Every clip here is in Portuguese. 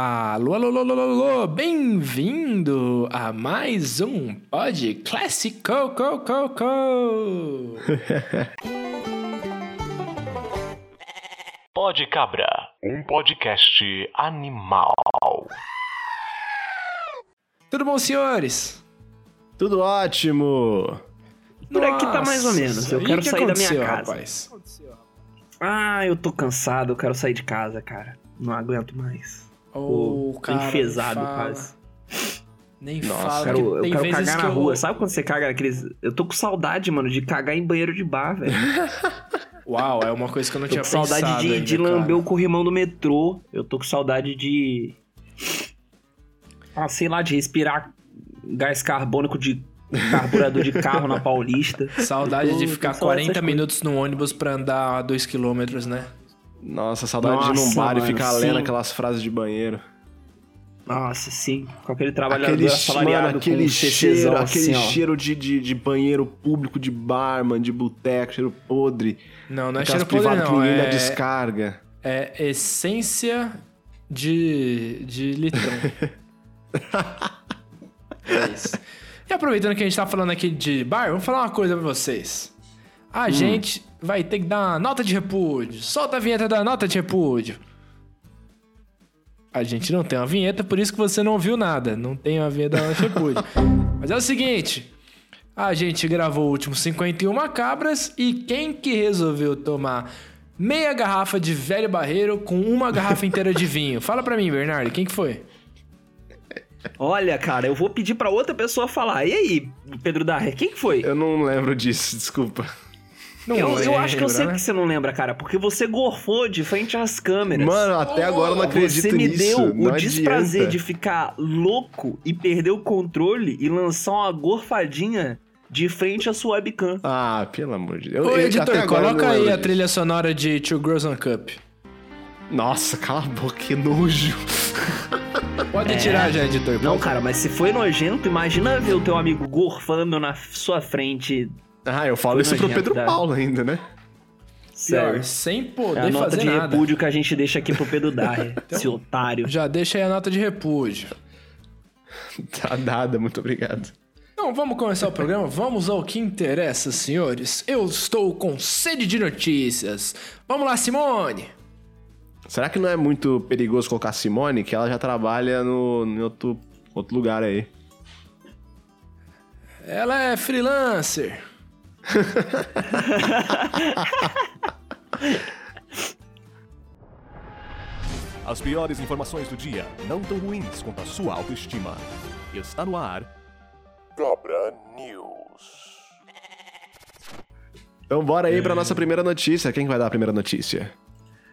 Alô, alô, alô, alô, alô, bem-vindo a mais um Pod Clássico, co, co, co. Pod Cabra, um podcast animal. Tudo bom, senhores? Tudo ótimo! Por aqui tá mais ou menos. Eu Nossa, quero que sair da minha aconteceu, casa. Rapaz? Ah, eu tô cansado, eu quero sair de casa, cara. Não aguento mais. Ô, Tô cara, enfesado quase. Nem Nossa, fala, Eu quero, que eu tem quero cagar na eu... rua. Sabe quando você caga naqueles. Eu tô com saudade, mano, de cagar em banheiro de bar, velho. Uau, é uma coisa que eu não Tô tinha com saudade pensado de, ainda, de cara. lamber o corrimão do metrô. Eu tô com saudade de. Ah, sei lá, de respirar gás carbônico de carburador de carro na Paulista. Saudade Tô- de ficar com saudade 40 dessas minutos no ônibus pra andar 2km, né? Nossa, saudade de ir num Nossa, bar e mano, ficar sim. lendo aquelas frases de banheiro. Nossa, sim. Com aquele trabalhador Aquele, assalariado mano, aquele com um cheiro, aquele assim, ó. cheiro de, de, de banheiro público, de barman, de boteco, cheiro podre. Não, não é cheiro podre, que não. dá É, descarga. é essência de, de litrão. é isso. E aproveitando que a gente tá falando aqui de bar, vamos falar uma coisa pra vocês. A Hum. gente vai ter que dar uma nota de repúdio. Solta a vinheta da nota de repúdio. A gente não tem uma vinheta, por isso que você não ouviu nada. Não tem uma vinheta da nota de repúdio. Mas é o seguinte. A gente gravou o último 51 cabras e quem que resolveu tomar meia garrafa de velho barreiro com uma garrafa inteira de vinho? Fala pra mim, Bernardo, quem que foi? Olha, cara, eu vou pedir pra outra pessoa falar. E aí, Pedro Darre, quem que foi? Eu não lembro disso, desculpa. Não eu, eu acho que eu sei lembra, que você não lembra, cara, porque você gorfou de frente às câmeras. Mano, até agora eu não acredito você me nisso. deu não o desprazer adianta. de ficar louco e perder o controle e lançar uma gorfadinha de frente à sua webcam. Ah, pelo amor de Deus. Ô, editor, coloca aí a trilha sonora de Two Girls One Cup. Nossa, cala a boca, que nojo. Pode É. tirar já, editor. Não, pode. cara, mas se foi nojento, imagina ver o teu amigo gorfando na sua frente. Ah, eu falo isso pro Pedro? Paulo ainda, né? Pior, Sério. sem É poder a nota de nada. repúdio que a gente deixa aqui pro Pedro Darre, esse otário. Já deixa aí a nota de repúdio. Tá dada, muito obrigado. Então, vamos começar o programa? Vamos ao que interessa, senhores. Eu estou com sede de notícias. Vamos lá, Simone. Será que não é muito perigoso colocar Simone, que ela já trabalha no, em outro, outro lugar aí? Ela é freelancer. As piores informações do dia, não tão ruins quanto a sua autoestima. Está no ar. Cabra News. Então bora aí pra nossa primeira notícia. Quem que vai dar a primeira notícia?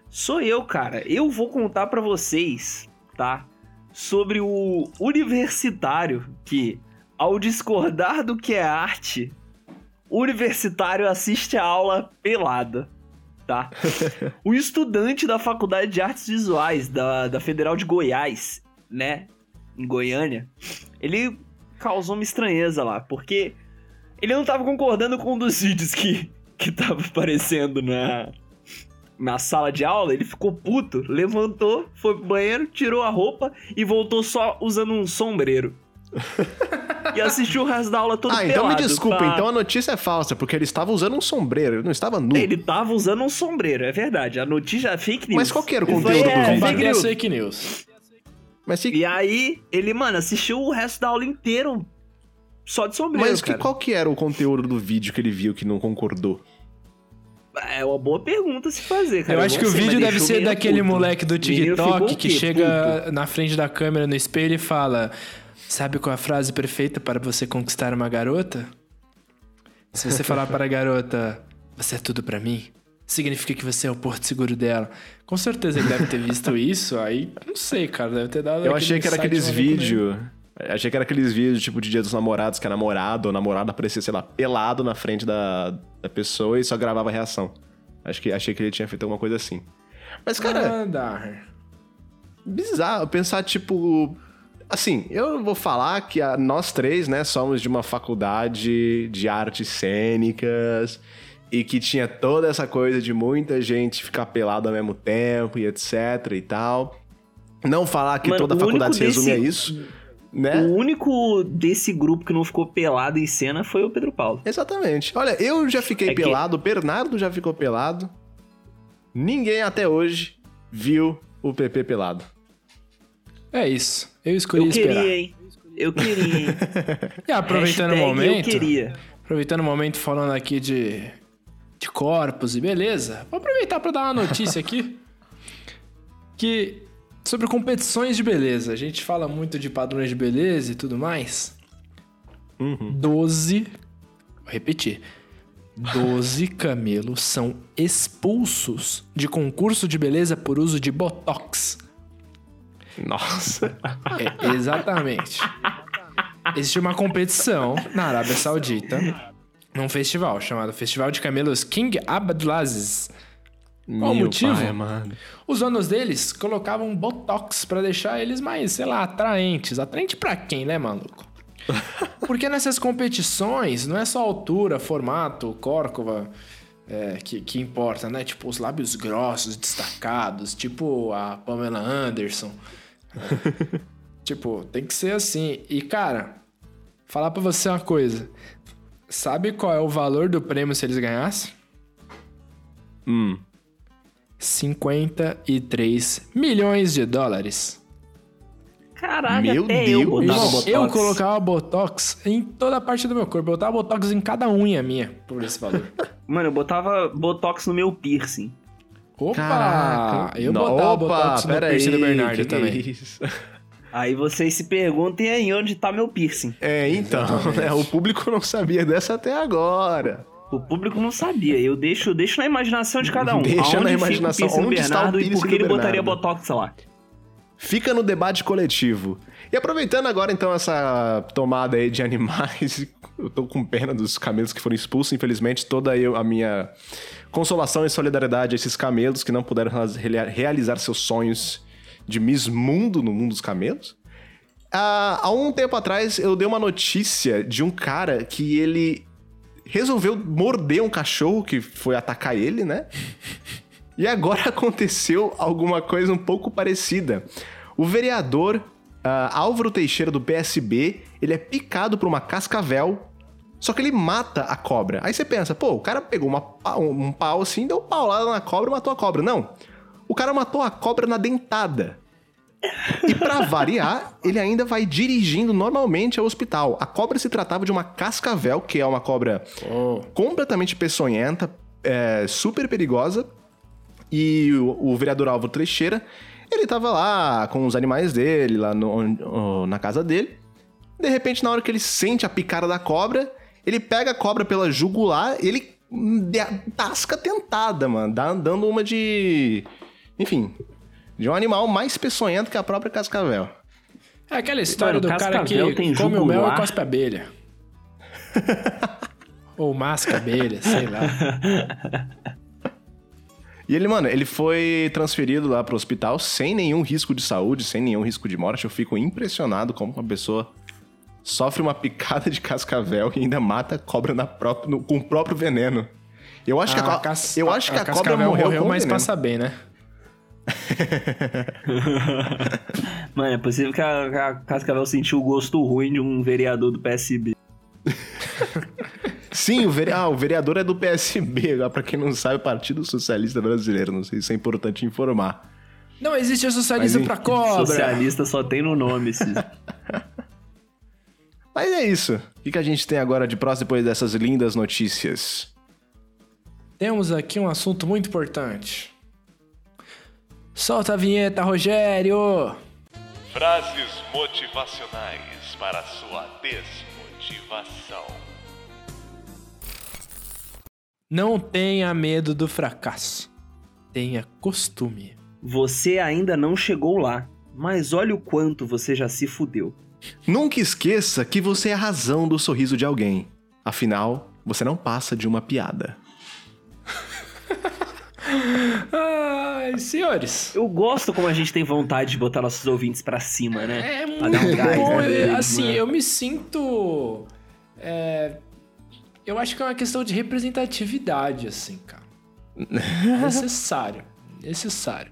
Sou eu, cara. Eu vou contar pra vocês, tá? Sobre o universitário que, ao discordar do que é arte, universitário assiste a aula pelada, tá? o estudante da Faculdade de Artes Visuais da, da Federal de Goiás, né? Em Goiânia, ele causou uma estranheza lá, porque ele não tava concordando com um dos vídeos que, que tava aparecendo na, na sala de aula, ele ficou puto, levantou, foi pro banheiro, tirou a roupa e voltou só usando um sombreiro. e assistiu o resto da aula todo ah, então me pelado, desculpa, tá? então a notícia é falsa, porque ele estava usando um sombreiro, ele não estava nu. Ele tava usando um sombreiro, é verdade. A notícia é fake news. Mas qual que era o conteúdo do é vídeo? fake Combater news. as fake news. Mas, se- E aí, ele, mano, assistiu o resto da aula inteiro só de sombreiro, mas que, cara. qual que era o conteúdo do vídeo que ele viu que não concordou? É uma boa pergunta a se fazer, cara. eu acho que o sei, vídeo deve ser daquele puto. moleque do TikTok que chega na frente da câmera no espelho e fala: Sabe qual é a frase perfeita para você conquistar uma garota? Se você falar para a garota, você é tudo pra mim, significa que você é o porto seguro dela. Com certeza ele deve ter visto isso, aí não sei, cara, deve ter dado. Eu achei que era aqueles vídeos. Achei que era aqueles vídeos tipo de dia dos namorados, que a namorada ou namorada aparecia, sei lá, pelado na frente da, da pessoa e só gravava a reação. Acho que, achei que ele tinha feito alguma coisa assim. Mas, cara, Ah, Dar. bizarro pensar, tipo. Assim, eu vou falar que a- nós três, né, somos de uma faculdade de artes cênicas e que tinha toda essa coisa de muita gente ficar pelado ao mesmo tempo e etc e tal. não falar que Mano, toda a faculdade se resume a desse- isso, né? O único desse grupo que não ficou pelado em cena foi o Pedro Paulo. Exatamente. Olha, eu já fiquei É que- pelado, o Bernardo já ficou pelado. Ninguém até hoje viu o PP pelado. É isso. Eu escolhi Eu esperar. queria, hein? Eu queria, hein? E aproveitando o momento. Eu queria. Aproveitando o momento falando aqui de, de corpos e beleza, vou aproveitar para dar uma notícia aqui. Que sobre competições de beleza. A gente fala muito de padrões de beleza e tudo mais. 12. Vou repetir. 12 camelos são expulsos de concurso de beleza por uso de botox. Nossa. É, exatamente. Existe uma competição na Arábia Saudita, num festival chamado Festival de Camelos King Abdulaziz. Qual o motivo? pai. Os donos deles colocavam botox pra deixar eles mais, sei lá, atraentes. Atraente pra quem, né, maluco? Porque nessas competições não é só altura, formato, córcova é, que, que importa, né? Tipo, os lábios grossos, destacados, tipo a Pamela Anderson. Tipo, tem que ser assim. E, cara, falar pra você uma coisa. Sabe qual é o valor do prêmio se eles ganhassem? Hum. 53 milhões de dólares. Caraca, Meu até Deus. eu botox. eu colocava botox em toda a parte do meu corpo. Eu botava botox em cada unha minha por esse valor. Mano, eu botava botox no meu piercing. Opa! Caraca. Eu Não, botava Opa, botox no piercing do aí, Bernardo que que é também. isso? Aí vocês se perguntem aí onde tá meu piercing. É, então, né? O público não sabia dessa até agora. O público não sabia. Eu deixo, deixo na imaginação de cada um. Deixa na Aonde fica o imaginação. piercing do Onde está o Bernardo e piercing por que ele botaria Bernardo? botox lá? Fica no debate coletivo. E aproveitando agora, então, essa tomada aí de animais, eu tô com pena dos camelos que foram expulsos, infelizmente, toda eu, a minha consolação e solidariedade a esses camelos que não puderam reali- realizar seus sonhos de Miss Mundo no mundo dos camelos. Ah, há um tempo atrás, eu dei uma notícia de um cara que ele resolveu morder um cachorro que foi atacar ele, né? E agora aconteceu alguma coisa um pouco parecida. O vereador ah, Álvaro Teixeira do PSB, ele é picado por uma cascavel, só que ele mata a cobra. Aí você pensa, pô, o cara pegou uma um pau assim, deu paulada na cobra e matou a cobra. Não. O cara matou a cobra na dentada. E pra variar, ele ainda vai dirigindo normalmente ao hospital. A cobra se tratava de uma cascavel, que é uma cobra Oh. completamente peçonhenta, é, super perigosa. E o, o vereador Álvaro Teixeira, ele tava lá com os animais dele, lá no- na casa dele. De repente, na hora que ele sente a picada da cobra, ele pega a cobra pela jugular, ele de- tasca tentada, mano, dá- dando uma de. Enfim, de um animal mais peçonhento que a própria cascavel. É aquela história Mano, do cara que tem come o mel e jugular. cospe abelha. Ou masca abelha, sei lá. E ele, mano, ele foi transferido lá pro hospital sem nenhum risco de saúde, sem nenhum risco de morte. Eu fico impressionado como uma pessoa sofre uma picada de cascavel e ainda mata a cobra na própria, no- com o próprio veneno. Eu acho que a, co- cas- eu acho que a, cobra cascavel morreu, com mas veneno. passa bem, né? Mano, é possível que a, a Cascavel sentiu o gosto ruim de um vereador do PSB. Sim, o, vere... ah, o vereador é do PSB, lá pra quem não sabe, Partido Socialista Brasileiro. Não sei se é importante informar. Não existe socialismo Mas, pra cobra. Socialista só tem no nome, esse. Mas é isso. O que, que a gente tem agora de próximo depois dessas lindas notícias? Temos aqui um assunto muito importante. Solta a vinheta, Rogério! Frases motivacionais para sua desmotivação. Não tenha medo do fracasso. Tenha costume. Você ainda não chegou lá, mas olha o quanto você já se fudeu. Nunca esqueça que você é a razão do sorriso de alguém. Afinal, você não passa de uma piada. Ai, senhores. Eu gosto como a gente tem vontade de botar nossos ouvintes pra cima, né? É Pra muito um gás bom. deles, assim, eu me sinto. é, eu acho que é uma questão de representatividade, assim, cara. Necessário. Necessário.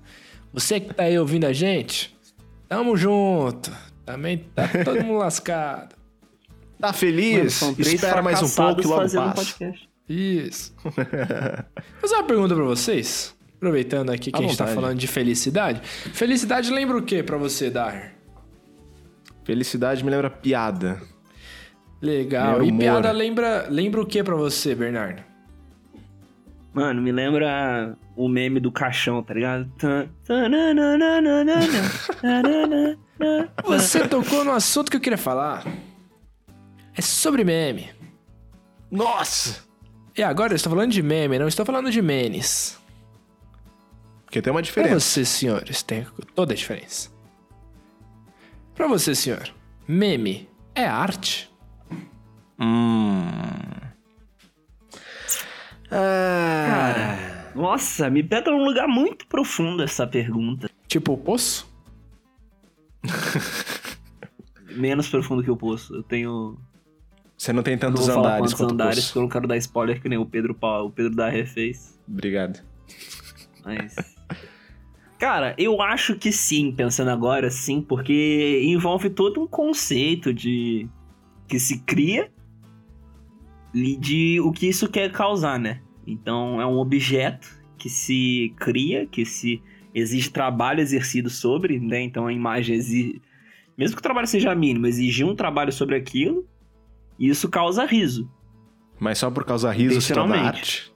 Você que tá aí ouvindo a gente, Tamo junto. Também tá todo mundo lascado. Tá feliz? Mano, Espera mais um pouco e logo um passa. podcast. Isso. Vou fazer uma pergunta pra vocês. Aproveitando aqui que À a gente tá falando de felicidade. Felicidade lembra o que pra você, Dar? Felicidade me lembra piada. Legal. E piada lembra, lembra o que pra você, Bernardo? Mano, me lembra o meme do caixão, tá ligado? Você tocou no assunto que eu queria falar. É sobre meme. Nossa! E agora eu estou falando de meme, não estou falando de menes. Porque tem uma Pra diferença. vocês, senhores, tem toda a diferença. Pra você, senhor, meme é arte? Hum. Ah. Cara, nossa, me pega num lugar muito profundo essa pergunta. Tipo o poço? Menos profundo que o poço. Eu tenho. Você não tem Não tantos falar andares quanto o andares, poço. porque eu não quero dar spoiler que nem o Pedro Paulo, o Pedro da refez. Obrigado. Mas. Cara, eu acho que sim, pensando agora, sim, porque envolve todo um conceito de. que se cria e de o que isso quer causar, né? Então é um objeto que se cria, que se exige trabalho exercido sobre, né? Então a imagem exige. Mesmo que o trabalho seja mínimo, exigir um trabalho sobre aquilo, e isso causa riso. Mas só por causa riso se torna arte?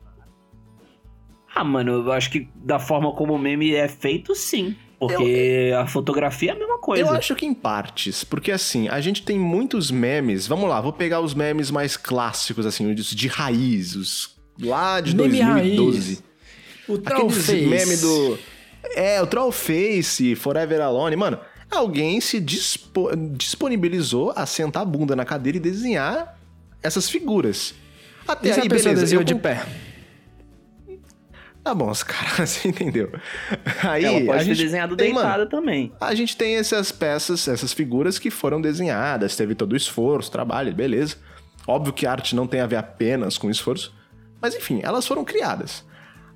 Ah, mano, eu acho que da forma como o meme é feito, sim. Porque a fotografia é a mesma coisa. Eu acho que em partes, porque assim, a gente tem muitos memes. Vamos lá, vou pegar os memes mais clássicos, assim, os de raiz, os lá de Meme 2012. raiz. O Aqueles Trollface. meme do. É, o Trollface, Forever Alone. Mano, alguém se dispo- disponibilizou a sentar a bunda na cadeira e desenhar essas figuras. Até E aí, a pessoa beleza. desenhou eu de pé? Tá bom, os caras, você entendeu. Aí, Ela pode a ter gente desenhado tem, mano, deitada também. A gente tem essas peças, essas figuras que foram desenhadas, teve todo o esforço, trabalho, beleza. Óbvio que arte não tem a ver apenas com esforço, mas enfim, elas foram criadas.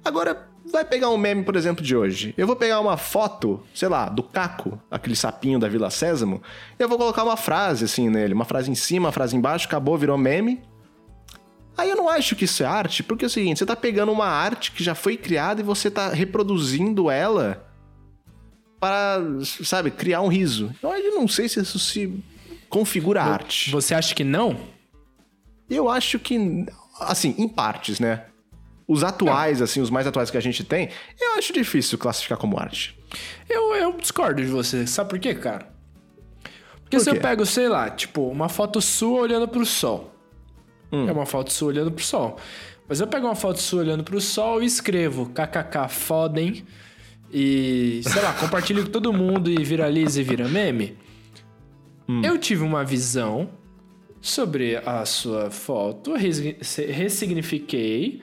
Agora, vai pegar um meme, por exemplo, de hoje. Eu vou pegar uma foto, sei lá, do Caco, aquele sapinho da Vila Sésamo, e eu vou colocar uma frase assim nele, uma frase em cima, uma frase embaixo, acabou, virou meme. Aí eu não acho que isso é arte, porque é o seguinte, você tá pegando uma arte que já foi criada e você tá reproduzindo ela para, sabe, criar um riso. Então eu não sei se isso se configura arte. Você acha que não? Eu acho que, assim, em partes, né? Os atuais, assim, os mais atuais que a gente tem, eu acho difícil classificar como arte. Eu, eu discordo de você. Sabe por quê, cara? Porque Por se eu quê? pego, sei lá, tipo, uma foto sua olhando pro sol. Hum. É uma foto sua olhando pro sol. Mas eu pego uma foto sua olhando pro sol e escrevo kkk fodem e, sei lá, compartilho com todo mundo e viraliza e vira meme. Hum. Eu tive uma visão sobre a sua foto, ressignifiquei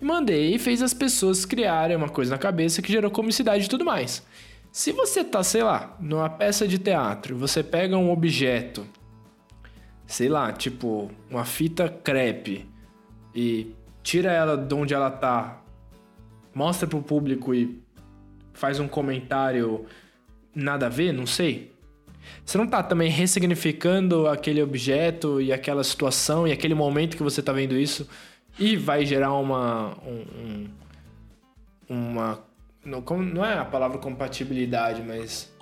e mandei e fez as pessoas criarem uma coisa na cabeça que gerou comicidade e tudo mais. Se você tá, sei lá, numa peça de teatro, você pega um objeto, sei lá, tipo uma fita crepe e tira ela de onde ela tá, mostra pro público e faz um comentário nada a ver, não sei. Você não tá também ressignificando aquele objeto e aquela situação e aquele momento que você tá vendo isso e vai gerar uma. um- um- uma. Não, não é a palavra compatibilidade, mas.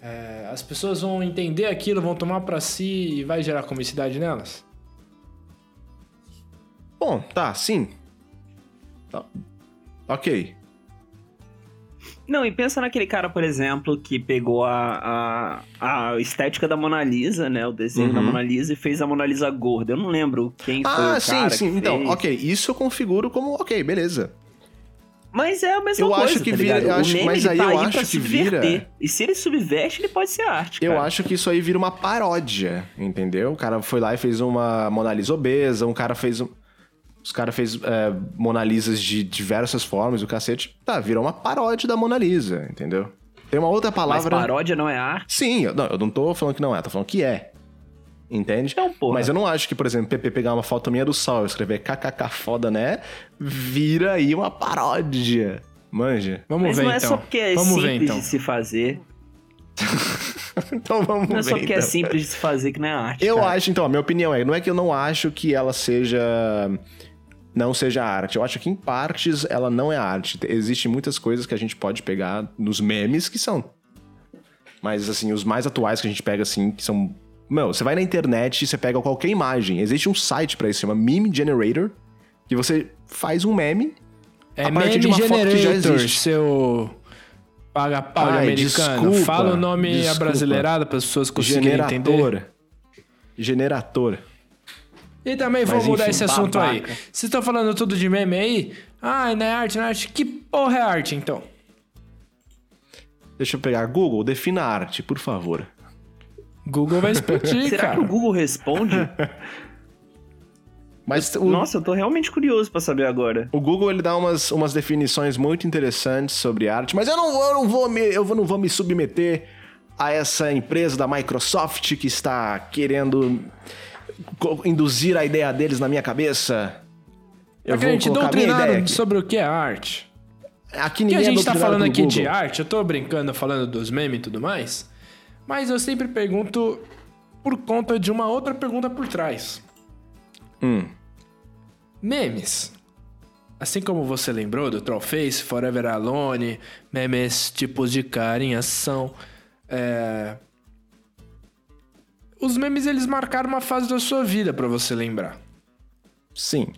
é, as pessoas vão entender aquilo, vão tomar pra si e vai gerar comicidade nelas? Bom, tá, sim. Tá. Ok. Não, e pensa naquele cara, por exemplo, que pegou a, a, a estética da Mona Lisa, né? O desenho Uhum. da Mona Lisa e fez a Mona Lisa gorda. Eu não lembro quem foi Ah, o sim, cara sim. que Então, fez. ok. Isso eu configuro como, ok, beleza. Mas é a mesma Eu coisa, acho que tá vira- eu acho- o mas aí tá eu aí acho que vira-. E se ele subverte, ele pode ser arte, Eu cara. acho que isso aí vira uma paródia, entendeu? O cara foi lá e fez uma Mona Lisa obesa, um cara fez um... Os caras fez é, Mona Lisas de diversas formas, o cacete. Tá, virou uma paródia da Mona Lisa, entendeu? Tem uma outra palavra. Mas paródia não é arte? Sim, eu não, eu não tô falando que não é, tô falando que é. Entende? Então, porra. Mas eu não acho que, por exemplo, PP pegar uma foto minha do sol e escrever kkk foda, né? Vira aí uma paródia. Manja. Vamos Mas ver, não então. é só então. porque é vamos simples ver, então. de se fazer. então vamos ver. Não é só porque é então. é simples de se fazer que não é arte. Eu cara. acho, então, a minha opinião é: não é que eu não acho que ela seja não seja arte. Eu acho que em partes ela não é arte. Existem muitas coisas que a gente pode pegar nos memes que são. Mas assim, os mais atuais que a gente pega assim, que são, não você vai na internet e você pega qualquer imagem. Existe um site para isso, chama Meme Generator, que você faz um meme é a partir meme de uma generator, foto que já existe. seu paga pau americano. Desculpa, Fala o nome desculpa. abrasileirado para as pessoas conseguirem Generator. entender. Generator. E também vou vamos mudar esse assunto aí. Vocês estão falando tudo de meme aí? Ah, não é arte, não é arte. Que porra é arte, então? Deixa eu pegar. Google, defina arte, por favor. Google vai explodir, Será cara. que o Google responde? Mas o... Nossa, eu tô realmente curioso para saber agora. O Google ele dá umas, umas definições muito interessantes sobre arte, mas eu não, eu não vou me eu não vou me submeter a essa empresa da Microsoft que está querendo induzir a ideia deles na minha cabeça. Eu Porque vou a gente doutrinado sobre o que é arte. Aqui ninguém que a gente é tá falando aqui Google. de arte, eu tô brincando falando dos memes e tudo mais, mas eu sempre pergunto por conta de uma outra pergunta por trás. Hum. Memes. Assim como você lembrou do Trollface, Forever Alone, memes tipos de cara em ação, é, os memes eles marcaram uma fase da sua vida para você lembrar. Sim.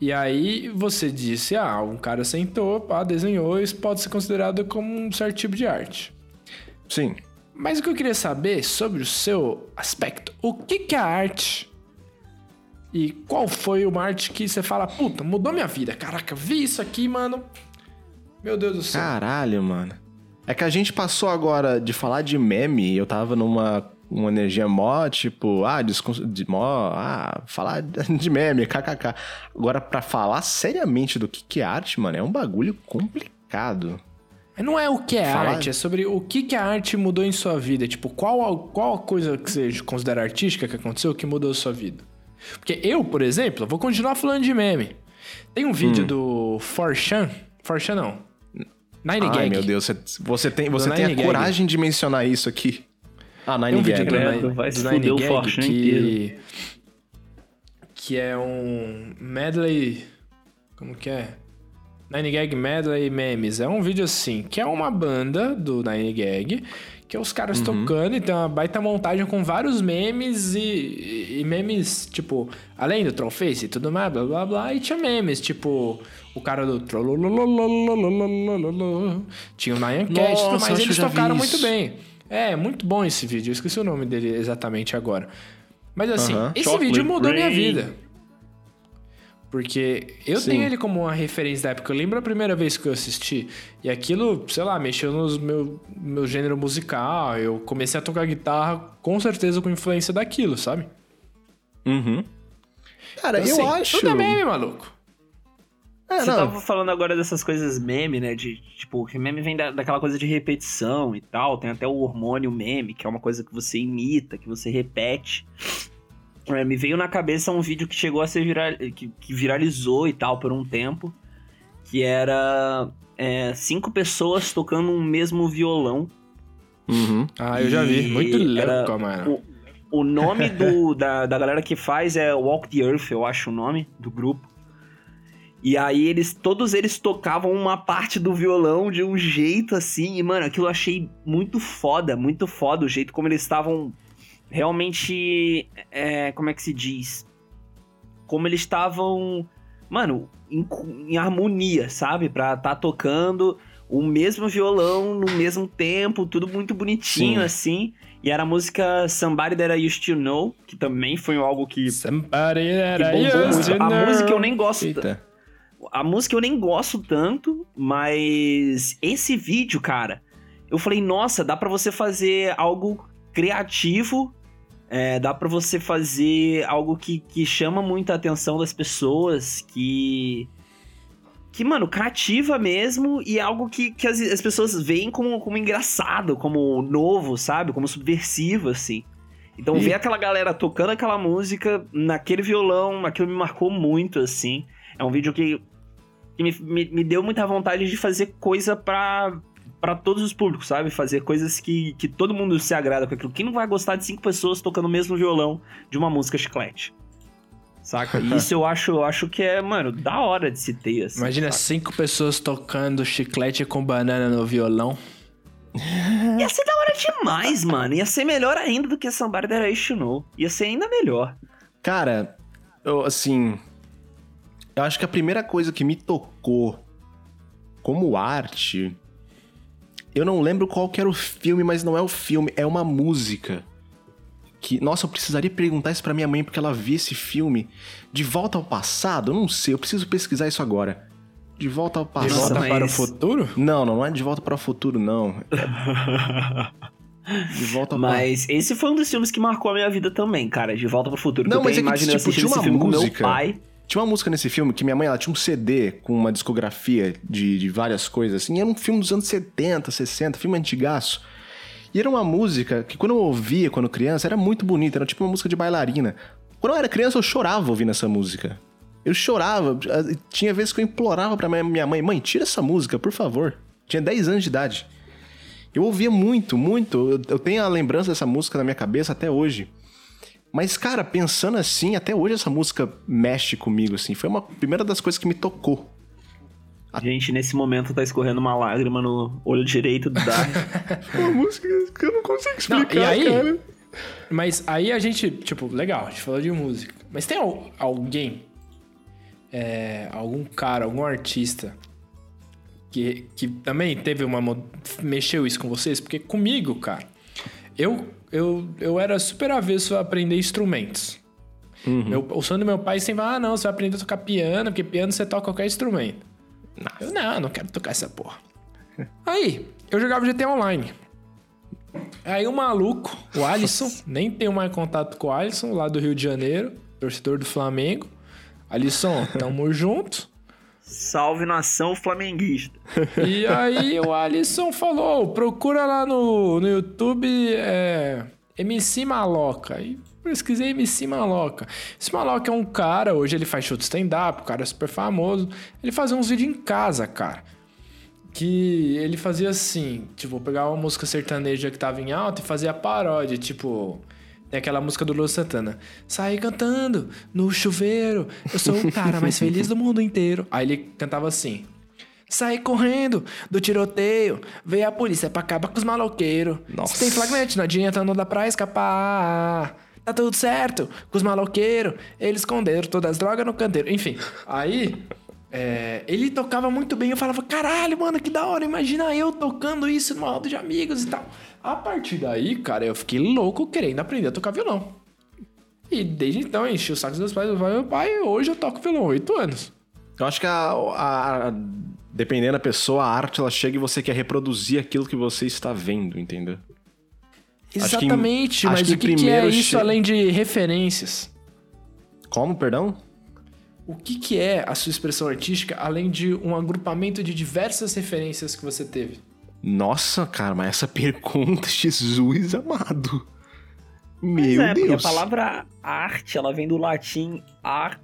E aí você disse, ah, um cara sentou, pá, desenhou, isso pode ser considerado como um certo tipo de arte. Sim. Mas o que eu queria saber sobre o seu aspecto, o que, que é arte? E qual foi uma arte que você fala, puta, mudou minha vida, caraca, vi isso aqui, mano. Meu Deus do céu. Caralho, mano. É que a gente passou agora de falar de meme, eu tava numa uma energia mó, tipo, ah, descons... de mó, ah, falar de meme, kkk. Agora, para falar seriamente do que, que é arte, mano, é um bagulho complicado. Não é o que é falar... arte, é sobre o que, que a arte mudou em sua vida. Tipo, qual, qual a coisa que você considera artística que aconteceu que mudou a sua vida? Porque eu, por exemplo, vou continuar falando de meme. Tem um vídeo hum. do Forchan. Forchan não. Nine Ai, Gag. meu Deus, você, você tem, você tem a Gag. coragem de mencionar isso aqui. Ah, Nine Gag. Credo, vai se Nine Gag, o que... Que é um medley... Como que é? Nine Gag Medley Memes. É um vídeo assim, que é uma banda do Nine Gag, que é os caras uhum. tocando e tem uma baita montagem com vários memes e, e memes, tipo, além do Trollface e tudo mais, blá blá blá, e tinha memes, tipo, o cara do Troll, tinha o Nyan Cash, mas eles tocaram muito bem. É, muito bom esse vídeo. Eu esqueci o nome dele exatamente agora. Mas assim, uh -huh. esse Chocolate vídeo mudou Rain. minha vida. Porque eu Sim. tenho ele como uma referência da época. Eu lembro a primeira vez que eu assisti. E aquilo, sei lá, mexeu no meu, meu gênero musical. Eu comecei a tocar guitarra com certeza com influência daquilo, sabe? Uhum. Cara, então, eu assim, acho. Tu também, maluco. É, Você não. tava falando agora dessas coisas meme, né? De, tipo, que meme vem da, daquela coisa de repetição e tal. Tem até o hormônio meme, que é uma coisa que você imita, que você repete. É, me veio na cabeça um vídeo que chegou a ser viral, que, que viralizou e tal por um tempo. Que era é, cinco pessoas tocando um mesmo violão. Uhum. Ah, eu já vi. Muito louco, mano. O nome do, da, da galera que faz é Walk the Earth, eu acho o nome do grupo. E aí eles, todos eles tocavam uma parte do violão de um jeito assim, e mano, aquilo eu achei muito foda, muito foda o jeito como eles estavam realmente, é, como é que se diz? Como eles estavam, mano, em, em harmonia, sabe? Pra tá tocando o mesmo violão no mesmo tempo, tudo muito bonitinho Sim. assim. E era a música Somebody That I Used to Know, que também foi algo que, Somebody que that I bombou used muito. to A know. música eu nem gosto. Eita. A música eu nem gosto tanto, mas esse vídeo, cara, eu falei, nossa, dá pra você fazer algo criativo, é, dá pra você fazer algo que, que chama muito a atenção das pessoas, que. Que, mano, cativa mesmo e é algo que, que as, as pessoas veem como, como engraçado, como novo, sabe? Como subversivo, assim. Então, E- ver aquela galera tocando aquela música naquele violão, aquilo me marcou muito, assim. É um vídeo que, que me, me, me deu muita vontade de fazer coisa pra, para todos os públicos, sabe? Fazer coisas que, que todo mundo se agrada com aquilo. Quem não vai gostar de cinco pessoas tocando o mesmo violão de uma música chiclete? Saca? E isso eu acho, eu acho que é, mano, da hora de se ter, assim. Imagina saca? cinco pessoas tocando chiclete com banana no violão. Ia ser da hora demais, mano. Ia ser melhor ainda do que Somebody That I Should Know. Ia ser ainda melhor. Cara, eu, assim. Eu acho que a primeira coisa que me tocou como arte. Eu não lembro qual que era o filme, mas não é o filme, é uma música. Que, nossa, eu precisaria perguntar isso pra minha mãe porque ela viu esse filme. De volta ao passado? Eu não sei, eu preciso pesquisar isso agora. De volta ao De passado. volta mas- para o futuro? Não, não, não é de volta para o futuro, não. De volta ao Mas esse foi um dos filmes que marcou a minha vida também, cara. De Volta pro Futuro. Não, eu mas tenho é que, tipo, tinha uma com meu música. pai. Tinha uma música nesse filme que minha mãe ela tinha um CD com uma discografia de, de várias coisas, assim. Era um filme dos anos 70, 60, filme antigaço. E era uma música que quando eu ouvia quando criança era muito bonita, era tipo uma música de bailarina. Quando eu era criança eu chorava ouvindo essa música. Eu chorava, tinha vezes que eu implorava pra minha- mãe, mãe, tira essa música, por favor. Tinha 10 anos de idade. Eu ouvia muito, muito. Eu tenho a lembrança dessa música na minha cabeça até hoje. Mas, cara, pensando assim, até hoje essa música mexe comigo, assim. Foi uma primeira das coisas que me tocou. A gente, nesse momento, tá escorrendo uma lágrima no olho direito do Dark. Uma música que eu não consigo Não, e aí? Mas aí a gente, tipo, legal, a gente falou de música. Mas tem al- alguém, é, algum cara, algum artista que, que também teve uma. mexeu isso com vocês? Porque comigo, cara, eu, eu, eu era super avesso a aprender instrumentos. Meu- o sonho do meu pai sempre ah, não, você vai aprender a tocar piano, porque piano você toca qualquer instrumento. Eu, não, não quero tocar essa porra. Aí, eu jogava GTA Online. Aí o maluco, o Alisson, nem tenho mais contato com o Alisson, lá do Rio de Janeiro, torcedor do Flamengo. Alisson, tamo junto. Salve nação flamenguista. E aí o Alisson falou, procura lá no, no YouTube é, MC Maloca. Aí pesquisei MC Maloca. Esse Maloca é um cara, hoje ele faz show de stand-up, o cara é super famoso. Ele fazia uns vídeos em casa, cara. Que ele fazia assim, tipo, pegava uma música sertaneja que tava em alta e fazia paródia, tipo... Tem aquela música do Lu Santana. Saí cantando no chuveiro. Eu sou o cara mais feliz do mundo inteiro. Aí ele cantava assim. Saí correndo do tiroteio. Veio a polícia pra acabar com os maloqueiros. Nossa. Se tem flagrante, não adianta, não dá pra escapar. Tá tudo certo com os maloqueiros. Eles esconderam todas as drogas no canteiro. Enfim, aí... é, ele tocava muito bem. Eu falava, caralho, mano, que da hora. Imagina eu tocando isso numa roda de amigos e tal. A partir daí, cara, eu fiquei louco querendo aprender a tocar violão. E desde então eu enchi o saco dos meus pais. Falei, meu pai, hoje eu toco violão, oito anos. Eu acho que a, a- a- dependendo da pessoa, a arte ela chega e você quer reproduzir aquilo que você está vendo, entendeu? Acho que Exatamente, acho mas que o que, que é isso che- além de referências? Como, perdão? O que, que é a sua expressão artística além de um agrupamento de diversas referências que você teve? Nossa, cara, mas essa pergunta, Jesus amado. Meu é, porque a Deus. palavra arte, ela vem do latim ar,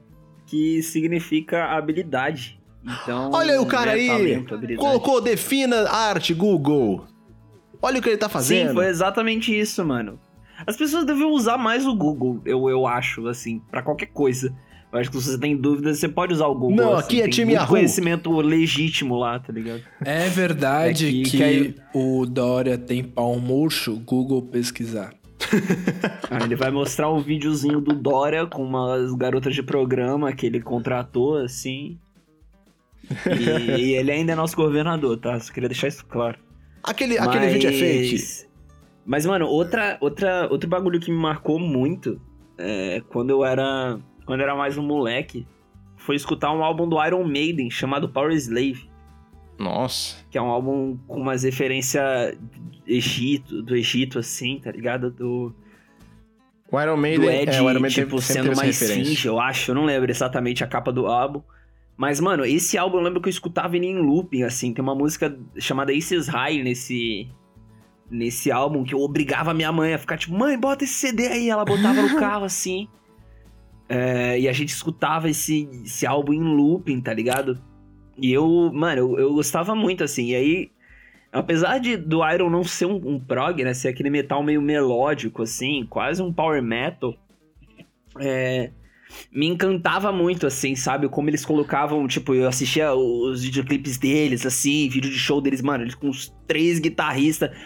que significa habilidade. Então, Olha o cara né, aí, talento, colocou defina arte Google. Olha o que ele tá fazendo. Sim, foi exatamente isso, mano. As pessoas devem usar mais o Google, eu, eu acho, assim, pra qualquer coisa. Eu acho que se você tem dúvidas, você pode usar o Google. Não, assim, aqui é time Yahoo. conhecimento legítimo lá, tá ligado? É verdade É que- que, que aí- o Dória tem pau murcho, Google pesquisar. Aí ele vai mostrar um videozinho do Dória com umas garotas de programa que ele contratou, assim. E, e ele ainda é nosso governador, tá? Só queria deixar isso claro. Aquele, aquele vídeo é fake. Mas, mano, outra, outra, outro bagulho que me marcou muito é, quando eu era. Quando era mais um moleque, foi escutar um álbum do Iron Maiden chamado Power Slave. Nossa. Que é um álbum com umas referências Egito, do Egito, assim, tá ligado? Do, O Iron do Maiden, Ed, é, o Iron Maiden tipo, sendo mais finge, eu acho. Eu não lembro exatamente a capa do álbum. Mas, mano, esse álbum eu lembro que eu escutava ele em looping, assim. Tem uma música chamada Aces High nesse, nesse álbum que eu obrigava a minha mãe a ficar tipo, mãe, bota esse CD aí. Ela botava no carro, assim. É, e a gente escutava esse, esse álbum em looping, tá ligado? E eu, mano, eu, eu gostava muito, assim. E aí, apesar de do Iron não ser um, um prog, né? Ser aquele metal meio melódico, assim, quase um power metal. É, me encantava muito, assim, sabe? Como eles colocavam, tipo, eu assistia os videoclipes deles, assim, vídeo de show deles, mano, eles com os três guitarristas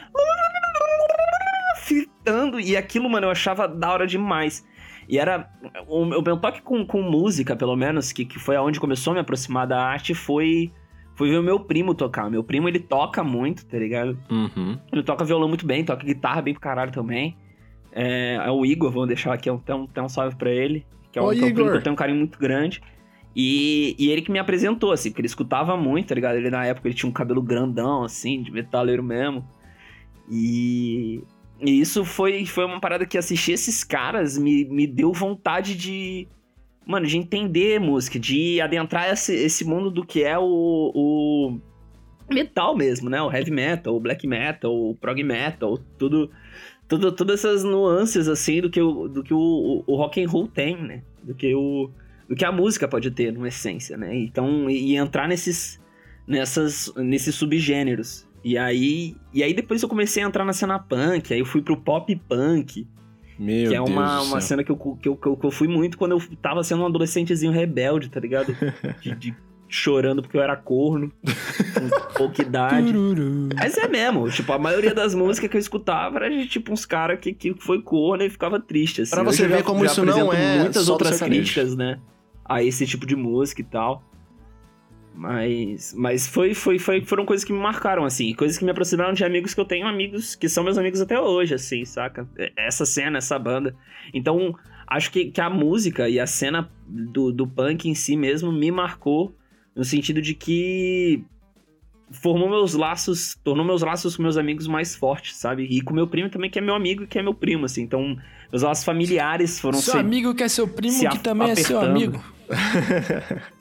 fritando, e aquilo, mano, eu achava da hora demais. E era. O, o meu toque com, com música, pelo menos, que, que foi aonde começou a me aproximar da arte, foi. Foi ver o meu primo tocar. Meu primo, ele toca muito, tá ligado? Uhum. Ele toca violão muito bem, toca guitarra bem pro caralho também. É, é o Igor, vamos deixar aqui até um, um salve pra ele. Que é um, que é um primo que eu tenho um carinho muito grande. E, e ele que me apresentou, assim, porque ele escutava muito, tá ligado? Ele na época ele tinha um cabelo grandão, assim, de metaleiro mesmo. E, e isso foi, foi uma parada que assistir esses caras me, me deu vontade de. Mano, de entender música, de adentrar esse, esse mundo do que é o, o metal mesmo, né? O heavy metal, o black metal, o prog metal, tudo, tudo todas essas nuances assim do que o, do que o, o rock and roll tem, né? Do que o do que a música pode ter, numa essência, né? Então, e, e entrar nesses nessas nesses subgêneros. E aí, e aí depois eu comecei a entrar na cena punk, aí eu fui pro pop punk. Meu que é uma, Deus uma cena que eu, que, eu, que, eu, que eu fui muito quando eu tava sendo um adolescentezinho rebelde, tá ligado? De, de chorando porque eu era corno, com pouca idade. Mas é mesmo, tipo, a maioria das músicas que eu escutava era de tipo uns caras que, que foi corno e ficava triste. Assim. Pra você Hoje ver já- como já isso não é muitas outras críticas, né? A esse tipo de música e tal. Mas, mas foi, foi, foi, foram coisas que me marcaram, assim. Coisas que me aproximaram de amigos que eu tenho amigos que são meus amigos até hoje, assim, saca? Essa cena, essa banda. Então, acho que, que a música e a cena do, do punk em si mesmo me marcou no sentido de que formou meus laços, tornou meus laços com meus amigos mais fortes, sabe? E com meu primo também, que é meu amigo e que é meu primo, assim. Então, meus laços familiares foram Seu se- amigo que é seu primo, se que também é seu apertando. amigo.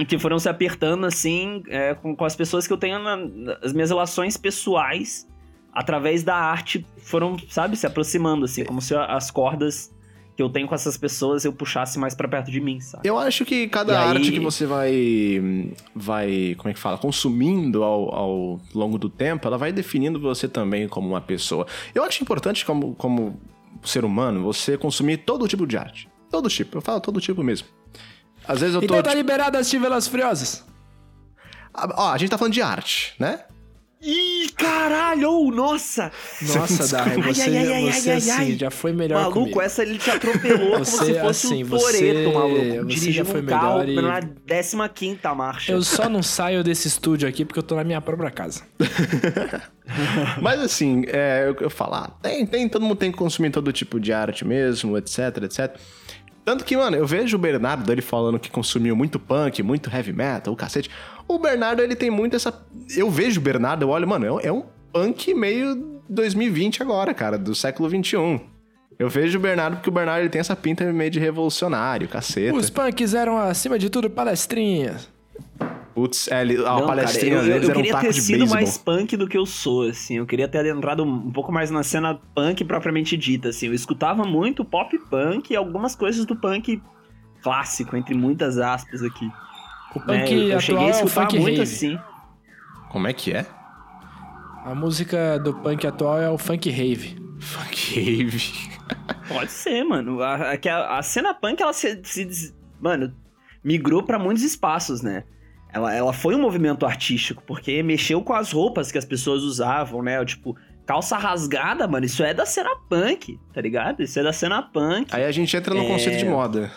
e que foram se apertando assim é, com, com as pessoas que eu tenho na- as minhas relações pessoais através da arte foram sabe se aproximando assim como se as cordas que eu tenho com essas pessoas eu puxasse mais pra perto de mim sabe Eu acho que cada E aí- arte que você vai, vai, como é que fala, consumindo ao, ao longo do tempo, ela vai definindo você também como uma pessoa. Eu acho importante como, como ser humano você consumir todo tipo de arte. Todo tipo, eu falo todo tipo mesmo. Às vezes eu tô... Então tá tipo, liberado as Tivelas Friosas. ó, a gente tá falando de arte, né? Ih, caralho! Nossa! Nossa, Dari, Ai, você, ai, ai, ai, você ai, assim, ai. já foi melhor Maluco, comigo. essa ele te atropelou como Você, se fosse assim, um você- Toreto, maluco. você já foi um carro melhor na e- 15 marcha. Eu só não saio desse estúdio aqui porque eu tô na minha própria casa. Mas assim, é, eu, eu falar, tem, tem, todo mundo tem que consumir todo tipo de arte mesmo, etc, etc. Tanto que, mano, eu vejo o Bernardo ele falando que consumiu muito punk, muito heavy metal, o cacete. O Bernardo, ele tem muito essa. Eu vejo o Bernardo, eu olho, mano, é um- é punk meio 2020 agora, cara, do século 21. Eu vejo o Bernardo porque o Bernardo ele tem essa pinta meio de revolucionário, caceta. Os punks eram, acima de tudo, palestrinhas. Putz, é, a Não, palestrinha cara, eu, eu, deles eu era um queria taco ter de sido beisebol. mais punk do que eu sou, assim. Eu queria ter adentrado um pouco mais na cena punk propriamente dita, assim. Eu escutava muito pop punk e algumas coisas do punk clássico, entre muitas aspas aqui. O né? punk eu, eu atual cheguei a é escutar funk muito rave. assim. Como é que é? A música do punk atual é o funk rave. Funk rave. Pode ser, mano. A, a, que a- a cena punk, ela se, se des- Mano, migrou pra muitos espaços, né? Ela, ela foi um movimento artístico, porque mexeu com as roupas que as pessoas usavam, né? Tipo, calça rasgada, mano, isso é da cena punk, tá ligado? Isso é da cena punk, Aí a gente entra no É. conceito de moda.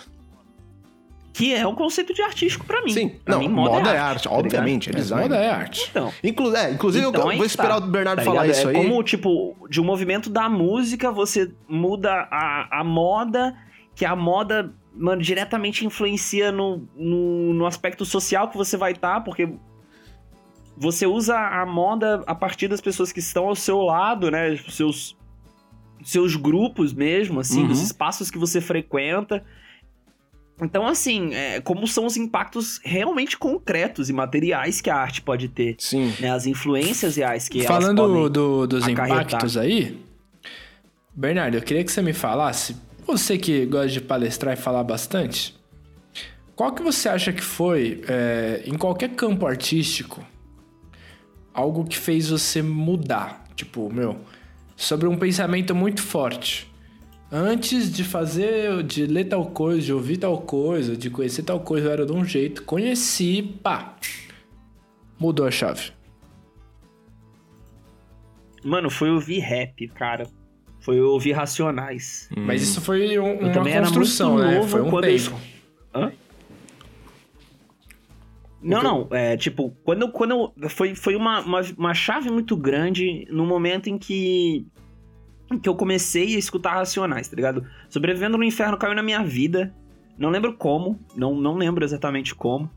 que é um conceito de artístico pra mim. Sim, Pra não, mim, moda, é arte, tá ligado? obviamente, é design. moda é arte. Então, Inclu é, inclusive, Então, eu aí vou esperar tá, o Bernardo tá falar ligado? isso é aí. como, tipo, de um movimento da música, você muda a, a moda, que a moda, mano, diretamente influencia no, no, no aspecto social que você vai estar, porque você usa a moda a partir das pessoas que estão ao seu lado, né? Tipo, Seus, seus grupos mesmo, assim, Uhum. dos espaços que você frequenta. Então, assim, é, como são os impactos realmente concretos e materiais que a arte pode ter, Sim. né? As influências reais que elas Falando podem... do- dos acarretar. impactos aí, Bernardo, eu queria que você me falasse, você que gosta de palestrar e falar bastante, qual que você acha que foi, é, em qualquer campo artístico, algo que fez você mudar. Tipo, meu, sobre um pensamento muito forte. Antes de fazer, de ler tal coisa, de ouvir tal coisa, de conhecer tal coisa, eu era de um jeito. Conheci, pá. Mudou a chave. Mano, foi ouvir rap, cara. Foi ouvir Racionais. Mas isso foi um, uma também construção, né? Foi um eu tempo. Hã? Não, não, é tipo, quando, eu- quando eu, foi, foi uma, uma, uma chave muito grande no momento em que, em que eu comecei a escutar Racionais, tá ligado? Sobrevivendo no Inferno caiu na minha vida, não lembro como, não, não lembro exatamente como,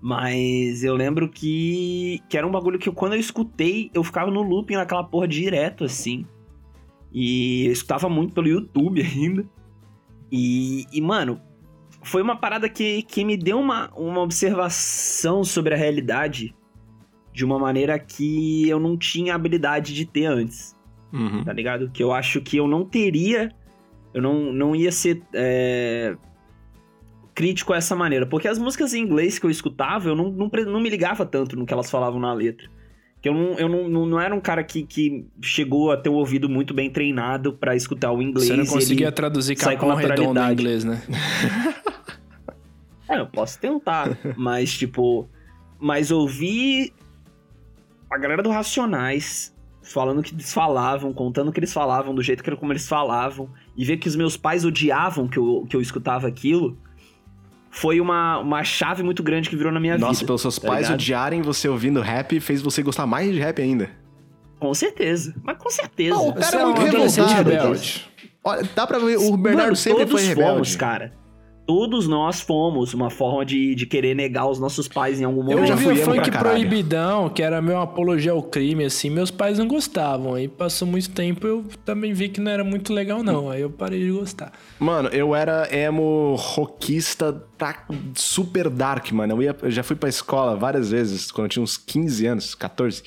mas eu lembro que, que era um bagulho que eu, quando eu escutei, eu ficava no looping naquela porra direto, assim, e eu escutava muito pelo YouTube ainda, e, e mano, foi uma parada que, que me deu uma, uma observação sobre a realidade de uma maneira que eu não tinha habilidade de ter antes, Uhum. tá ligado? Que eu acho que eu não teria, eu não, não ia ser é, crítico a essa maneira. Porque as músicas em inglês que eu escutava, eu não, não, não me ligava tanto no que elas falavam na letra. Que eu não, eu não, não, não era um cara que, que chegou a ter o ouvido muito bem treinado pra escutar o inglês. Você não conseguia traduzir capão redondo em inglês, né? É, eu posso tentar, mas tipo, mas ouvir a galera do Racionais falando o que eles falavam, contando o que eles falavam, do jeito que como eles falavam, e ver que os meus pais odiavam que eu, que eu escutava aquilo, foi uma, uma chave muito grande que virou na minha Nossa, vida. pelos seus tá pais ligado? odiarem você ouvindo rap fez você gostar mais de rap ainda. Com certeza, mas com certeza. Não, o cara Você é muito revoltado. rebelde. Olha, dá pra ver, o Bernardo Mano, sempre todos foi rebelde. fomos, cara. Todos nós fomos uma forma de, de querer negar os nossos pais em algum Eu momento. já ouvia fui funk proibidão, que era meu apologia ao crime, assim. Meus pais não gostavam. Aí passou muito tempo, eu também vi que não era muito legal, não. Aí eu parei de gostar. Mano, eu era emo rockista pra super dark, mano. Eu, ia, eu já fui pra escola várias vezes, quando eu tinha uns 15 anos, 14.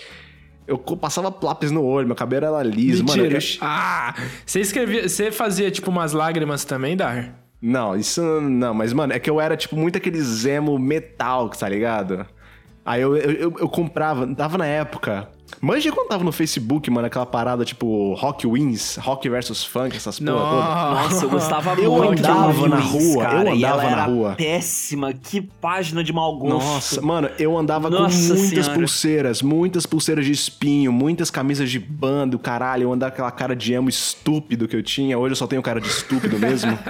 Eu passava lápis no olho, meu cabelo era liso, mano. Mentira. eu- Ah! Você escrevia. Você fazia, tipo, umas lágrimas também, Dar? Não, isso não, mas, mano, é que eu era, tipo, muito aqueles emo metal, tá ligado? Aí eu, eu, eu, eu comprava, tava na época. Manja quando tava no Facebook, mano, aquela parada tipo Rock Wins, Rock versus Funk, essas porra. Nossa, eu gostava Eu muito andava na rua, eu cara, e andava ela na era rua. Péssima, que página de mau gosto. Nossa, mano, eu andava Nossa com muitas Senhora. pulseiras, muitas pulseiras de espinho, muitas camisas de banda, o caralho, eu andava com aquela cara de emo estúpido que eu tinha. Hoje eu só tenho cara de estúpido mesmo.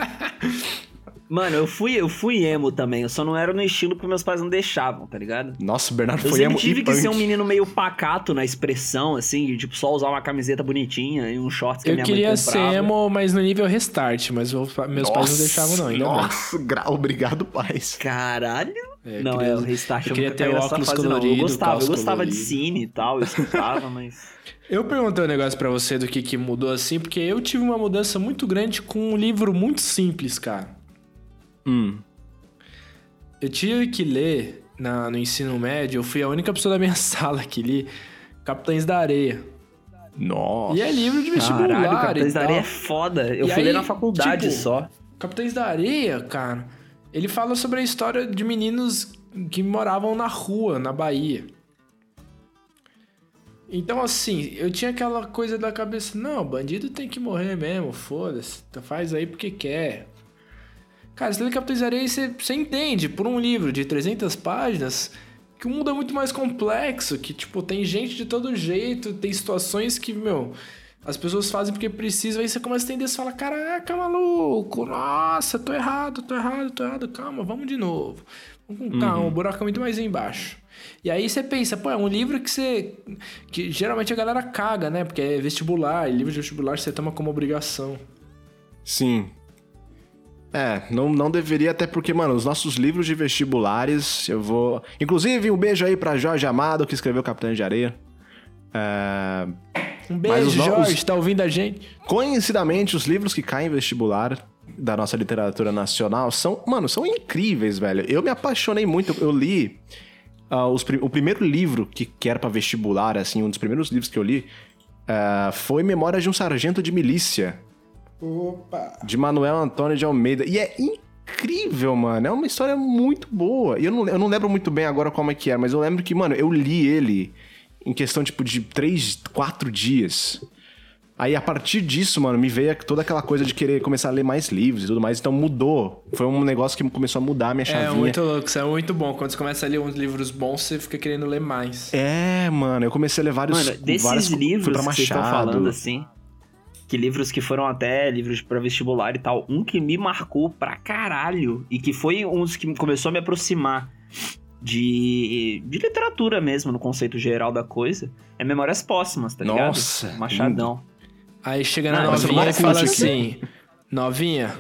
Mano, eu fui, eu fui emo também, eu só não era no estilo que meus pais não deixavam, tá ligado? Nossa, o Bernardo Eu foi emo tive e que ser um punk. menino meio pacato na expressão, assim, de tipo, só usar uma camiseta bonitinha e um shorts que a Eu minha queria mãe ser comprava. emo, mas no nível restart. Mas eu- meus pais não deixavam, não. Ainda. Nossa, gra- obrigado, pais. Caralho. É, eu não, queria- é, o restart eu eu queria ter óculos não. Eu colorido, gostava, eu gostava de colorida. cine e tal, eu escutava, mas... Eu perguntei um negócio pra você do que, que mudou assim, porque eu tive uma mudança muito grande com um livro muito simples, cara. Hum. Eu tive que ler na- no ensino médio, eu fui a única pessoa da minha sala que li Capitães da Areia. Nossa. E é livro de vestibular Caralho, Capitães da. Areia é foda. Eu E fui aí, ler na faculdade tipo, só. Capitães da Areia, cara, ele fala sobre a história de meninos que moravam na rua, na Bahia. Então, assim, eu tinha aquela coisa da cabeça, não, bandido tem que morrer mesmo, foda-se, tu faz aí porque quer. Cara, você lê Capitães da Areia e você, você entende, por um livro de 300 páginas, que o mundo é muito mais complexo, que, tipo, tem gente de todo jeito, tem situações que, meu, as pessoas fazem porque precisam, aí você começa a entender, você fala, caraca, maluco, nossa, tô errado, tô errado, tô errado, calma, vamos de novo. Com calma, o buraco é muito mais embaixo. E aí você pensa, pô, é um livro que você... que geralmente a galera caga, né? Porque é vestibular, e livro de vestibular você toma como obrigação. Sim. É, não, não deveria, até porque, mano, os nossos livros de vestibulares, eu vou. Inclusive, um beijo aí pra Jorge Amado, que escreveu Capitão de Areia. É, Um beijo, Jorge, os- tá ouvindo a gente? Conhecidamente, os livros que caem em vestibular da nossa literatura nacional são, mano, são incríveis, velho. Eu me apaixonei muito, eu li ah, os o primeiro livro que, que era pra vestibular, assim, um dos primeiros livros que eu li ah, foi Memórias de um Sargento de Milícia, Opa! de Manuel Antônio de Almeida. E é incrível, mano. É uma história muito boa. E eu não, eu não lembro muito bem agora como é que é, mas eu lembro que, mano, eu li ele em questão, tipo, de três, quatro dias. Aí, a partir disso, mano, me veio toda aquela coisa de querer começar a ler mais livros e tudo mais. Então, mudou. Foi um negócio que começou a mudar a minha É chavinha. muito louco, isso é muito bom. Quando você começa a ler uns livros bons, você fica querendo ler mais. É, mano, eu comecei a ler vários... Mano, desses várias, fui livros que vocês estão falando, assim, que livros que foram até livros pra vestibular e tal, um que me marcou pra caralho e que foi um dos que começou a me aproximar de, de literatura mesmo, no conceito geral da coisa, é Memórias Póstumas, tá ligado? Nossa, Machadão. Aí chega na Ah, mas novinha e fala aqui. assim: Novinha,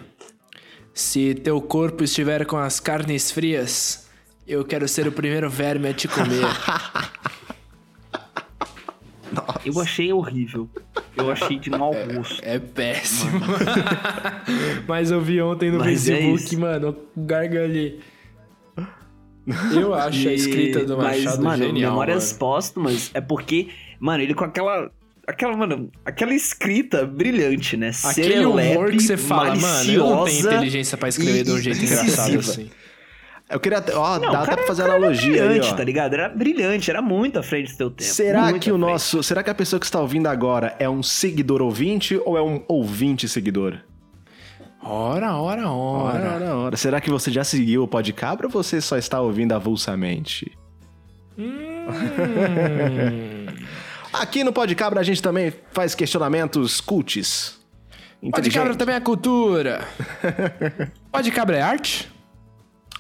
se teu corpo estiver com as carnes frias, eu quero ser o primeiro verme a te comer. Eu achei horrível. Eu achei de mau gosto. É péssimo. Mas eu vi ontem no Mas é Facebook, isso. mano, gargalhei. Eu acho a E- escrita do mas, Machado mano, genial. Memórias mano. Póstumas é porque, mano, ele com aquela. Aquela, mano, aquela escrita brilhante, né? Aquele humor Serelepe, que você fala, mano, eu não tenho inteligência pra escrever de um jeito engraçado assim. Eu queria até... Ó, Não, dá o até cara- pra fazer cara era analogia aí, brilhante, ó. tá ligado? Era brilhante, era muito à frente do teu tempo. Será que o nosso... Será que a pessoa que está ouvindo agora é um seguidor ouvinte ou é um ouvinte seguidor? Ora, ora, Ora, ora. ora, ora. Será que você já seguiu o Podcabra ou você só está ouvindo avulsamente? Hum. Aqui no Podcabra a gente também faz questionamentos cults. Pode cabra Inteligente. também é cultura. Pode cabra é arte?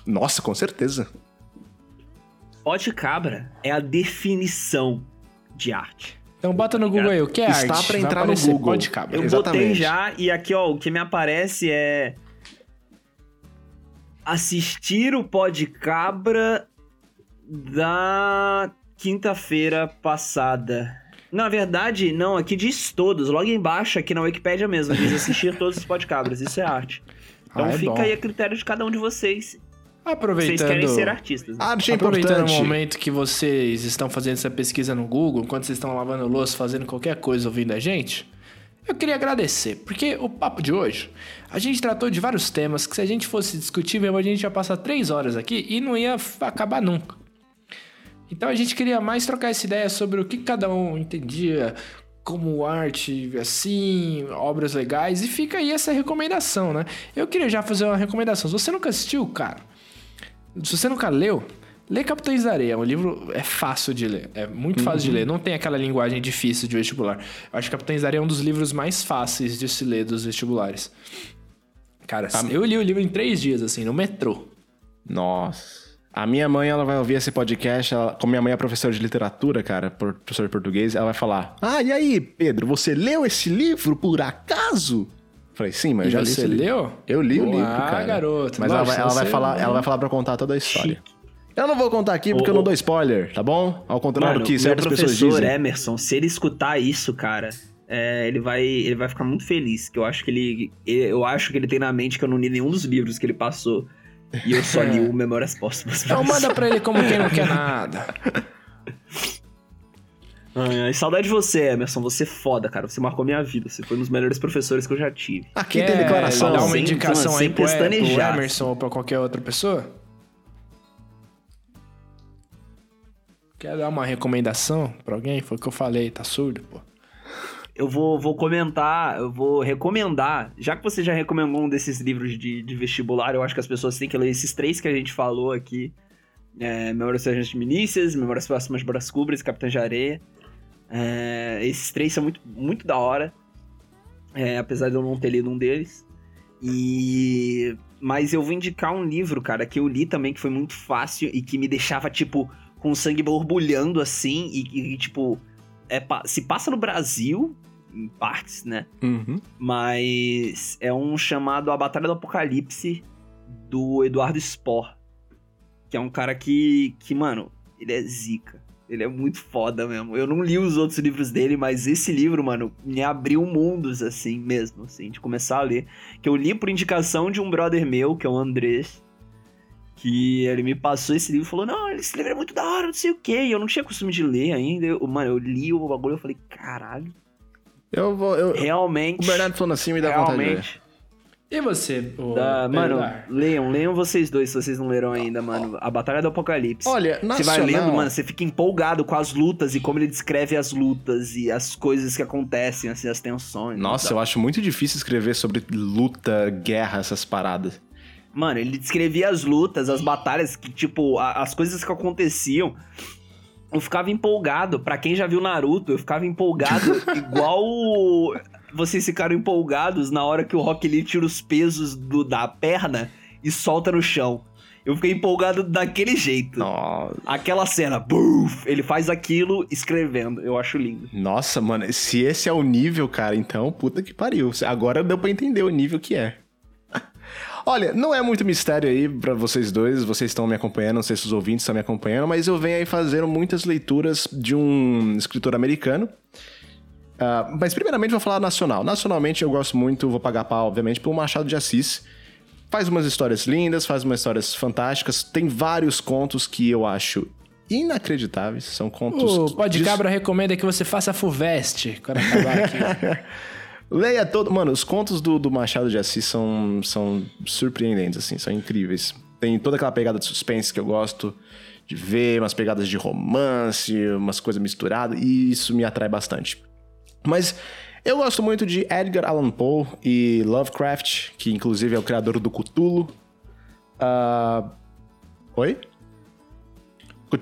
Nossa, com certeza. Pote cabra é a definição de arte. Então bota no Google aí, o que é Está arte? pra Vai entrar no Google. Pode cabra. Eu Exatamente. botei já e aqui, ó, o que me aparece é assistir o Pod Cabra da quinta-feira passada. Na verdade, não, aqui diz todos. Logo embaixo, aqui na Wikipédia mesmo, diz assistir todos os podcabras. Isso é arte. Então Ah, é fica bom. aí a critério de cada um de vocês. Vocês Aproveitando, querem ser artistas. né? Arte é aproveitando importante. o momento que vocês estão fazendo essa pesquisa no Google, enquanto vocês estão lavando louça, fazendo qualquer coisa ouvindo a gente, eu queria agradecer, porque o papo de hoje, a gente tratou de vários temas que se a gente fosse discutir mesmo, a gente ia passar três horas aqui e não ia acabar nunca. Então a gente queria mais trocar essa ideia sobre o que cada um entendia como arte, assim, obras legais, e fica aí essa recomendação, né? Eu queria já fazer uma recomendação. Se você nunca assistiu, cara, se você nunca leu, lê Capitães da Areia. O livro é fácil de ler. É muito fácil de ler. Não tem aquela linguagem difícil de vestibular. Eu acho que Capitães da Areia é um dos livros mais fáceis de se ler dos vestibulares. Cara, eu li o livro em três dias, assim, no metrô. Nossa. A minha mãe, ela vai ouvir esse podcast, ela, como minha mãe é professora de literatura, cara, professora de português, ela vai falar: Ah, e aí, Pedro, você leu esse livro por acaso? Falei, sim, mas eu E já li você esse livro." leu? Eu li o Boa, livro, cara. garoto. Mas ela Nossa, vai, ela vai falar, ela vai falar pra contar toda a história. Eu não vou contar aqui porque Ô, eu não dou spoiler, tá bom? Ao contrário Mano, do que certas pessoas professor dizem. Emerson, se ele escutar isso, cara, é, ele, vai, ele vai ficar muito feliz. Que eu acho que ele, ele- Eu acho que ele tem na mente que eu não li nenhum dos livros que ele passou. E eu só li o Memórias Póstumas. Então manda pra ele como quem não quer nada. Ai, ai, saudade de você, Emerson. Você é foda, cara. Você marcou minha vida. Você foi um dos melhores professores que eu já tive. Aqui Quer tem declaração. dar uma Sem- indicação sem aí pro, pro. Emerson ou pra qualquer outra pessoa? Quer dar uma recomendação pra alguém? Foi o que eu falei, tá surdo, pô. Eu vou, vou comentar, eu vou recomendar. Já que você já recomendou um desses livros de, de vestibular, eu acho que as pessoas têm que ler esses três que a gente falou aqui: é, Memórias Sargento de Milícias, Memórias Próximas de Brás Cubras Capitã de Areia. É, esses três são muito, muito da hora, é, apesar de eu não ter lido um deles. E. Mas eu vou indicar um livro, cara, que eu li também, que foi muito fácil e que me deixava, tipo, com o sangue borbulhando assim, e, e, tipo, é, se passa no Brasil, em partes, né? Uhum. Mas é um chamado A Batalha do Apocalipse do Eduardo Spohr. Que é um cara que, que, mano, ele é zica. Ele é muito foda mesmo. Eu não li os outros livros dele, mas esse livro, mano, me abriu mundos, assim, mesmo, assim, de começar a ler. Que eu li por indicação de um brother meu, que é o Andrés. Que ele me passou esse livro e falou: Não, esse livro é muito da hora, não sei o quê. E eu não tinha costume de ler ainda. Eu, mano, eu li o bagulho e eu falei: Caralho, Eu vou. eu- realmente. o Bernardo falando assim me dá vontade realmente. E você, o Da, mano, leiam, leiam vocês dois se vocês não leram ainda, mano. A Batalha do Apocalipse. Olha, Você vai nacional... lendo, mano, você fica empolgado com as lutas e como ele descreve as lutas e as coisas que acontecem, assim, as tensões. Nossa, eu acho muito difícil escrever sobre luta, guerra, essas paradas. Mano, ele descrevia as lutas, as batalhas, que, tipo, a- as coisas que aconteciam. Eu ficava empolgado. Pra quem já viu Naruto, eu ficava empolgado igual vocês ficaram empolgados na hora que o Rock Lee tira os pesos do- da perna e solta no chão. Eu fiquei empolgado daquele jeito. Nossa. Aquela cena, buf, ele faz aquilo escrevendo. Eu acho lindo. Nossa, mano, se esse é o nível, cara, então, puta que pariu. Agora deu pra entender o nível que é. Olha, não é muito mistério aí pra vocês dois, vocês estão me acompanhando, não sei se os ouvintes estão me acompanhando, mas eu venho aí fazendo muitas leituras de um escritor americano. Ah, mas primeiramente vou falar nacional. Nacionalmente eu gosto muito, vou pagar pau, obviamente, pelo Machado de Assis. Faz umas histórias lindas, faz umas histórias fantásticas, tem vários contos que eu acho inacreditáveis, são contos... O Pode de- Cabra recomenda que você faça FUVEST quando acabar aqui. Leia todo. Mano, os contos do, do Machado de Assis são, são surpreendentes, assim, são incríveis. Tem toda aquela pegada de suspense que eu gosto de ver, umas pegadas de romance, umas coisas misturadas, e isso me atrai bastante. Mas eu gosto muito de Edgar Allan Poe e Lovecraft, que inclusive é o criador do Cthulhu. Ah, Oi?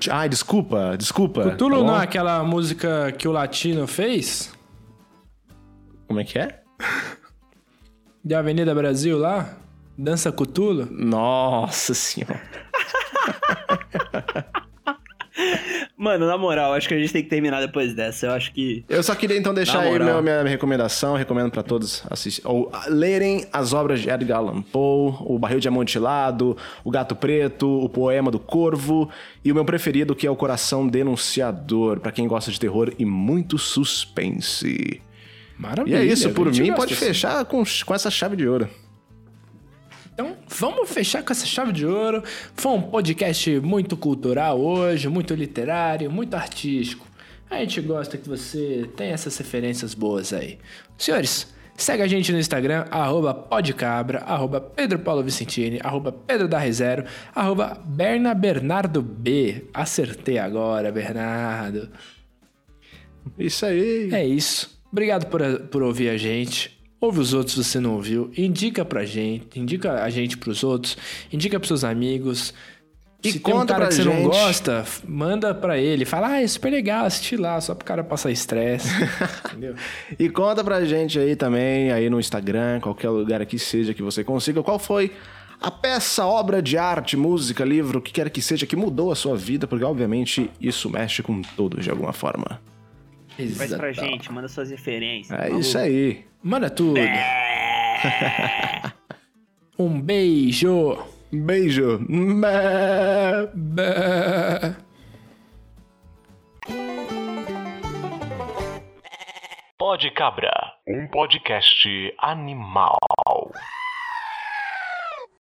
Ai, desculpa, desculpa. Cthulhu Tá não é aquela música que o Latino fez? Como é que é? De Avenida Brasil lá? Dança Cthulhu? Nossa senhora. Mano, na moral, acho que a gente tem que terminar depois dessa. Eu acho que. Eu só queria então deixar aí meu- minha, recomendação, recomendo pra todos assistir, ou lerem as obras de Edgar Allan Poe, O Barril de Amontilado, O Gato Preto, O Poema do Corvo e o meu preferido que é O Coração Denunciador, pra quem gosta de terror e muito suspense. E Maravilha. é isso, por mim pode assim. fechar com, com essa chave de ouro. Então, vamos fechar com essa chave de ouro. Foi um podcast muito cultural hoje, muito literário, muito artístico. A gente gosta que você tenha essas referências boas aí. Senhores, segue a gente no Instagram, arroba podcabra, arroba Pedro Paulo Vicentini, arroba Pedro da Rezero, arroba Berna Bernardo B. Acertei agora, Bernardo. Isso aí. É isso. Obrigado por, por ouvir a gente. Ouve os outros se você não ouviu. Indica pra gente. Indica a gente pros outros. Indica pros seus amigos. E se tem um conta cara que você não gente. gosta, f- manda pra ele. Fala, ah, é super legal assistir lá, só pro cara passar estresse. Entendeu? E conta pra gente aí também, aí no Instagram, qualquer lugar que seja que você consiga, qual foi a peça, obra de arte, música, livro, o que quer que seja, que mudou a sua vida, porque obviamente isso mexe com todos de alguma forma. Faz pra gente, manda suas referências. É isso aí. Manda tudo. um beijo. Beijo. Bé. Bé. Pode Cabra, um podcast animal.